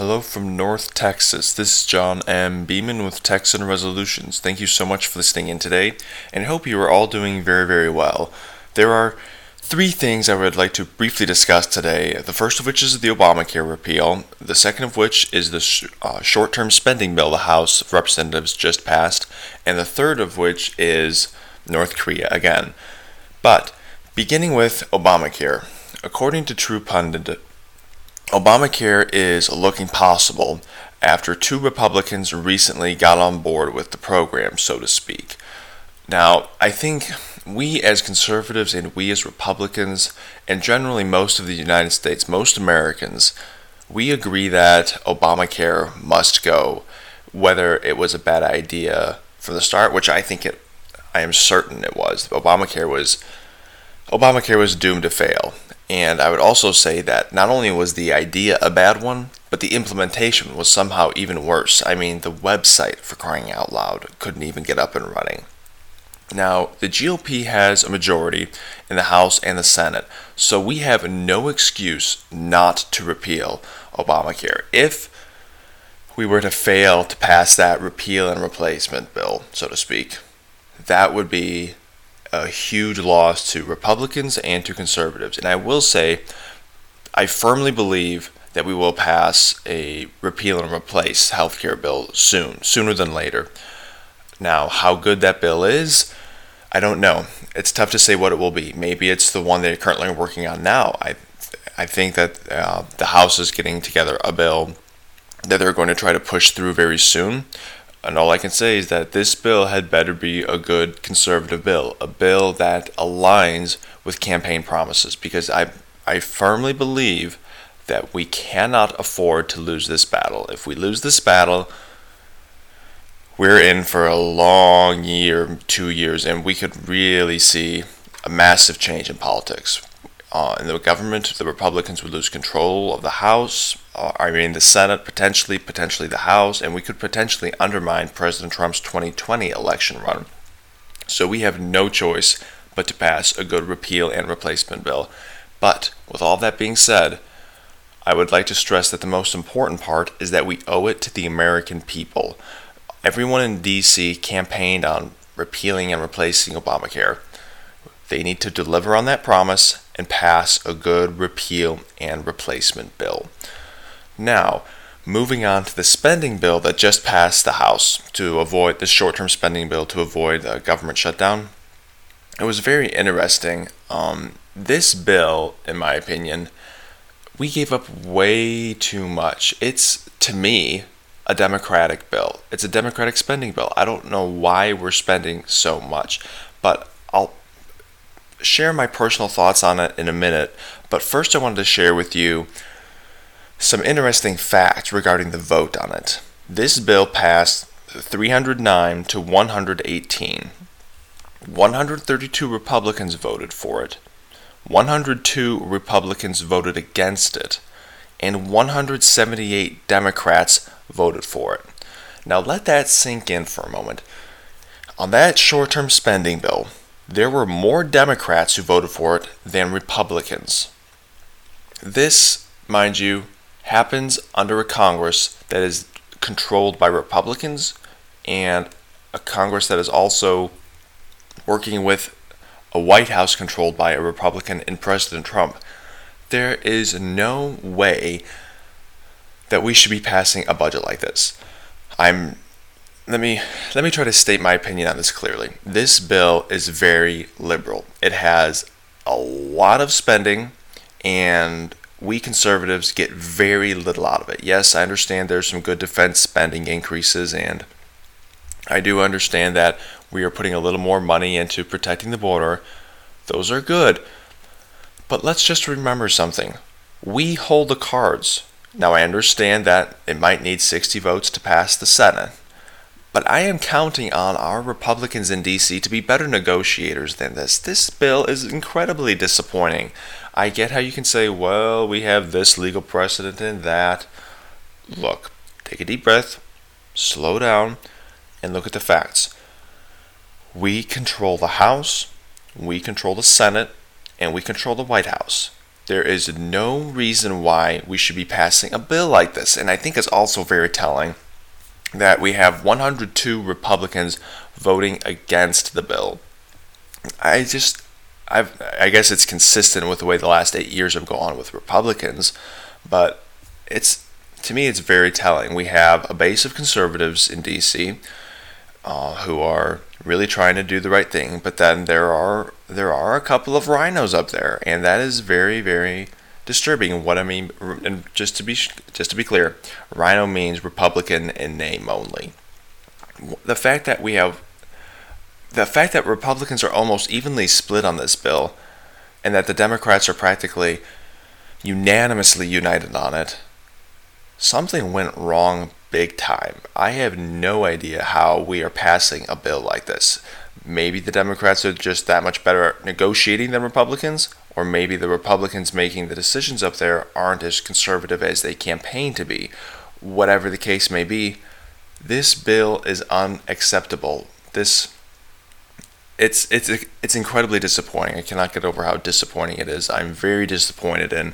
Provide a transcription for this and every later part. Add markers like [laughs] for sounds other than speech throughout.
Hello from North Texas. This is John M. Beaman with Texan Resolutions. Thank you so much for listening in today, and hope you are all doing very, very well. There are three things I would like to briefly discuss today. The first of which is the Obamacare repeal, the second of which is the sh- uh, short term spending bill the House of Representatives just passed, and the third of which is North Korea again. But beginning with Obamacare, according to True Pundit, Obamacare is looking possible after two Republicans recently got on board with the program, so to speak. Now, I think we as conservatives and we as Republicans, and generally most of the United States, most Americans, we agree that Obamacare must go, whether it was a bad idea from the start, which I think it, I am certain it was. Obamacare was, Obamacare was doomed to fail. And I would also say that not only was the idea a bad one, but the implementation was somehow even worse. I mean, the website, for crying out loud, couldn't even get up and running. Now, the GOP has a majority in the House and the Senate, so we have no excuse not to repeal Obamacare. If we were to fail to pass that repeal and replacement bill, so to speak, that would be a huge loss to Republicans and to conservatives. And I will say, I firmly believe that we will pass a repeal and replace healthcare bill soon, sooner than later. Now, how good that bill is, I don't know. It's tough to say what it will be. Maybe it's the one they're currently working on now. I, I think that uh, the House is getting together a bill that they're going to try to push through very soon. And all I can say is that this bill had better be a good conservative bill, a bill that aligns with campaign promises, because I, I firmly believe that we cannot afford to lose this battle. If we lose this battle, we're in for a long year, two years, and we could really see a massive change in politics. Uh, in the government, the Republicans would lose control of the House. Uh, I mean, the Senate potentially, potentially the House, and we could potentially undermine President Trump's 2020 election run. So we have no choice but to pass a good repeal and replacement bill. But with all that being said, I would like to stress that the most important part is that we owe it to the American people. Everyone in DC campaigned on repealing and replacing Obamacare. They need to deliver on that promise and pass a good repeal and replacement bill. Now, moving on to the spending bill that just passed the House to avoid the short term spending bill to avoid a government shutdown. It was very interesting. Um, this bill, in my opinion, we gave up way too much. It's, to me, a Democratic bill. It's a Democratic spending bill. I don't know why we're spending so much, but I'll share my personal thoughts on it in a minute. But first, I wanted to share with you some interesting facts regarding the vote on it. This bill passed 309 to 118. 132 Republicans voted for it. 102 Republicans voted against it, and 178 Democrats voted for it. Now let that sink in for a moment. On that short term spending bill, there were more Democrats who voted for it than Republicans. This, mind you, happens under a Congress that is controlled by Republicans and a Congress that is also working with a White House controlled by a Republican and President Trump. There is no way that we should be passing a budget like this. I'm let me let me try to state my opinion on this clearly. This bill is very liberal. It has a lot of spending and we conservatives get very little out of it. Yes, I understand there's some good defense spending increases and I do understand that we are putting a little more money into protecting the border. Those are good. But let's just remember something. We hold the cards. Now, I understand that it might need 60 votes to pass the Senate, but I am counting on our Republicans in DC to be better negotiators than this. This bill is incredibly disappointing. I get how you can say, well, we have this legal precedent and that. Look, take a deep breath, slow down, and look at the facts. We control the House, we control the Senate, and we control the White House. there is no reason why we should be passing a bill like this. And I think it's also very telling that we have 102 Republicans voting against the bill. I just, I've, I guess it's consistent with the way the last eight years have gone with Republicans, but it's to me it's very telling. We have a base of conservatives in D.C. Uh, who are really trying to do the right thing, but then there are there are a couple of RINOs up there, and that is very very disturbing. What I mean, and just to be just to be clear, RINO means Republican in name only. The fact that we have the fact that Republicans are almost evenly split on this bill, and that the Democrats are practically unanimously united on it, something went wrong big time. I have no idea how we are passing a bill like this. Maybe the Democrats are just that much better at negotiating than Republicans, or maybe the Republicans making the decisions up there aren't as conservative as they campaign to be. Whatever the case may be, this bill is unacceptable. This it's it's it's incredibly disappointing. I cannot get over how disappointing it is. I'm very disappointed in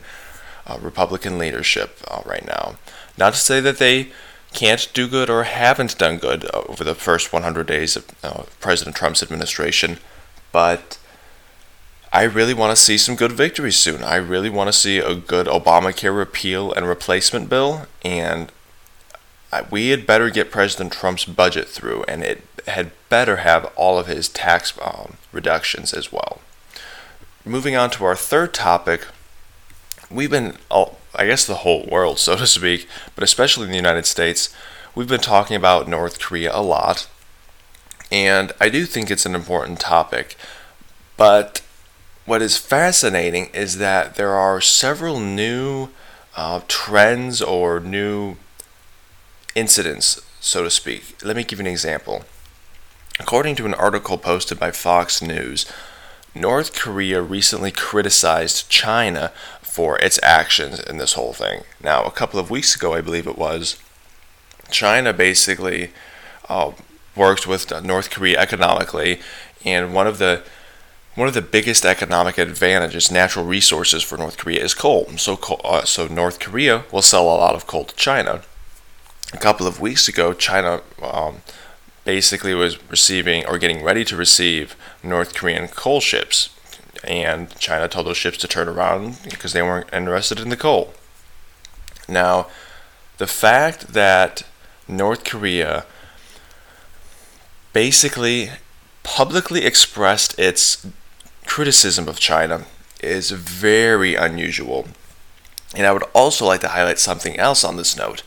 uh, Republican leadership uh, right now. Not to say that they can't do good or haven't done good over the first 100 days of uh, President Trump's administration, but I really want to see some good victories soon. I really want to see a good Obamacare repeal and replacement bill, and we had better get President Trump's budget through, and it had better have all of his tax um, reductions as well. Moving on to our third topic, we've been, I guess, the whole world, [laughs] so to speak, but especially in the United States, we've been talking about North Korea a lot, and I do think it's an important topic. But what is fascinating is that there are several new uh, trends or new incidents, so to speak. Let me give you an example. According to an article posted by Fox News, North Korea recently criticized China for its actions in this whole thing. Now, a couple of weeks ago, I believe it was, China basically uh, worked with North Korea economically, and one of the one of the biggest economic advantages, natural resources for North Korea is coal. So, uh, so North Korea will sell a lot of coal to China. A couple of weeks ago, China um, basically was receiving or getting ready to receive North Korean coal ships. And China told those ships to turn around because they weren't interested in the coal. Now, the fact that North Korea basically publicly expressed its criticism of China is very unusual. And I would also like to highlight something else on this note.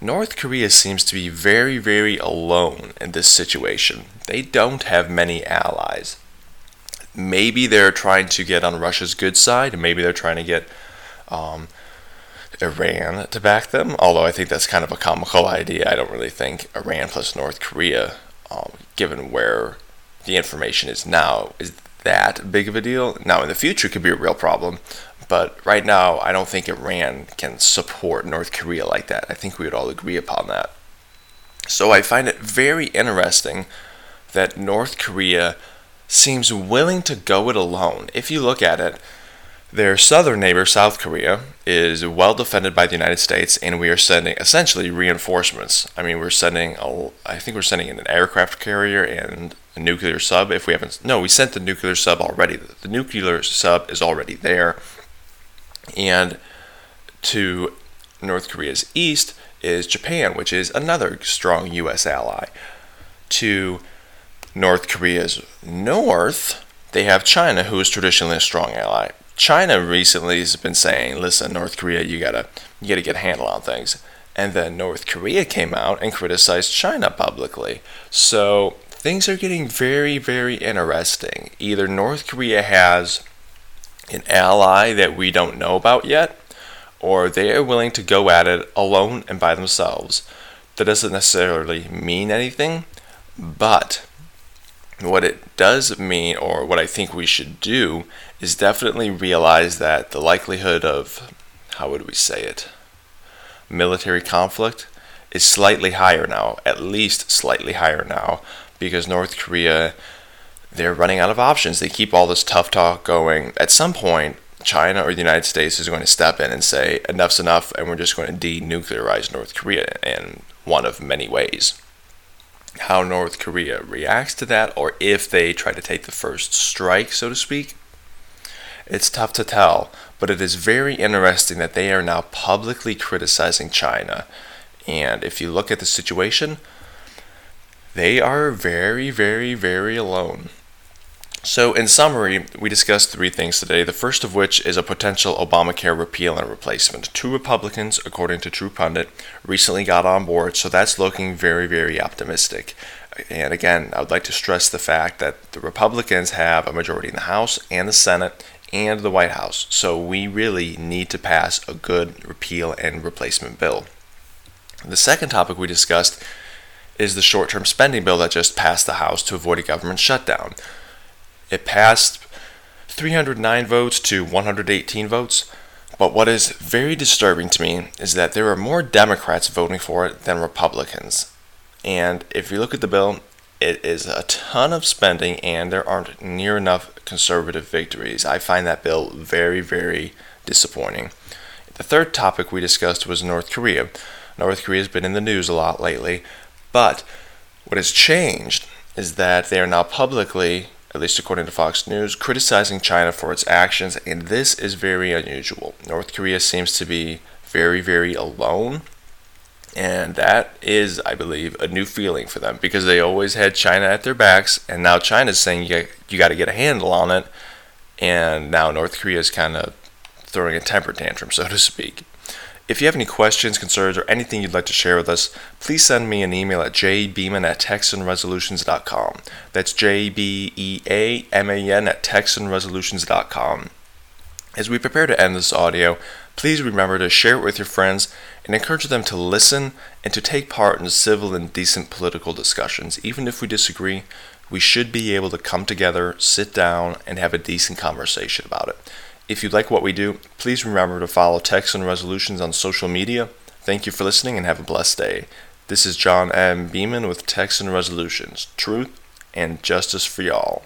North Korea seems to be very, very alone in this situation. They don't have many allies. Maybe they're trying to get on Russia's good side, maybe they're trying to get um, Iran to back them, although I think that's kind of a comical idea. I don't really think Iran plus North Korea, um, given where the information is now, is that big of a deal. Now, in the future, it could be a real problem. But right now, I don't think Iran can support North Korea like that. I think we would all agree upon that. So I find it very interesting that North Korea seems willing to go it alone. If you look at it, their southern neighbor, South Korea, is well defended by the United States, and we are sending essentially reinforcements. I mean, we're sending, a, I think we're sending an aircraft carrier and a nuclear sub. If we haven't, no, we sent the nuclear sub already. The nuclear sub is already there. And to North Korea's east is Japan, which is another strong U.S. ally. To North Korea's north, they have China, who is traditionally a strong ally. China recently has been saying, "Listen, North Korea, you gotta you gotta get a handle on things." And then North Korea came out and criticized China publicly. So things are getting very, very interesting. Either North Korea has an ally that we don't know about yet, or they are willing to go at it alone and by themselves. That doesn't necessarily mean anything, but what it does mean, or what I think we should do, is definitely realize that the likelihood of, how would we say it, military conflict is slightly higher now, at least slightly higher now, because North Korea they're running out of options. They keep all this tough talk going. At some point, China or the United States is going to step in and say enough's enough and we're just going to denuclearize North Korea in one of many ways. How North Korea reacts to that, or if they try to take the first strike, so to speak, it's tough to tell, but it is very interesting that they are now publicly criticizing China. And if you look at the situation, they are very, very, very alone. So, in summary, we discussed three things today. The first of which is a potential Obamacare repeal and replacement. Two Republicans, according to True Pundit, recently got on board, so that's looking very, very optimistic. And again, I would like to stress the fact that the Republicans have a majority in the House and the Senate and the White House, so we really need to pass a good repeal and replacement bill. The second topic we discussed is the short term spending bill that just passed the House to avoid a government shutdown. It passed 309 votes to 118 votes. But what is very disturbing to me is that there are more Democrats voting for it than Republicans. And if you look at the bill, it is a ton of spending and there aren't near enough conservative victories. I find that bill very, very disappointing. The third topic we discussed was North Korea. North Korea has been in the news a lot lately, but what has changed is that they are now publicly at least according to Fox News, criticizing China for its actions, and this is very unusual. North Korea seems to be very, very alone, and that is, I believe, a new feeling for them because they always had China at their backs, and now China's saying you, you got to get a handle on it, and now North Korea is kind of throwing a temper tantrum, [laughs] so to speak. If you have any questions, concerns, or anything you'd like to share with us, please send me an email at jbeaman at texanresolutions.com. That's J B E A M A N at texanresolutions.com. As we prepare to end this audio, please remember to share it with your friends and encourage them to listen and to take part in civil and decent political discussions. Even if we disagree, we should be able to come together, sit down, and have a decent conversation about it. If you like what we do, please remember to follow Texan Resolutions on social media. Thank you for listening and have a blessed day. This is John M. Beaman with Texan Resolutions Truth and Justice for Y'all.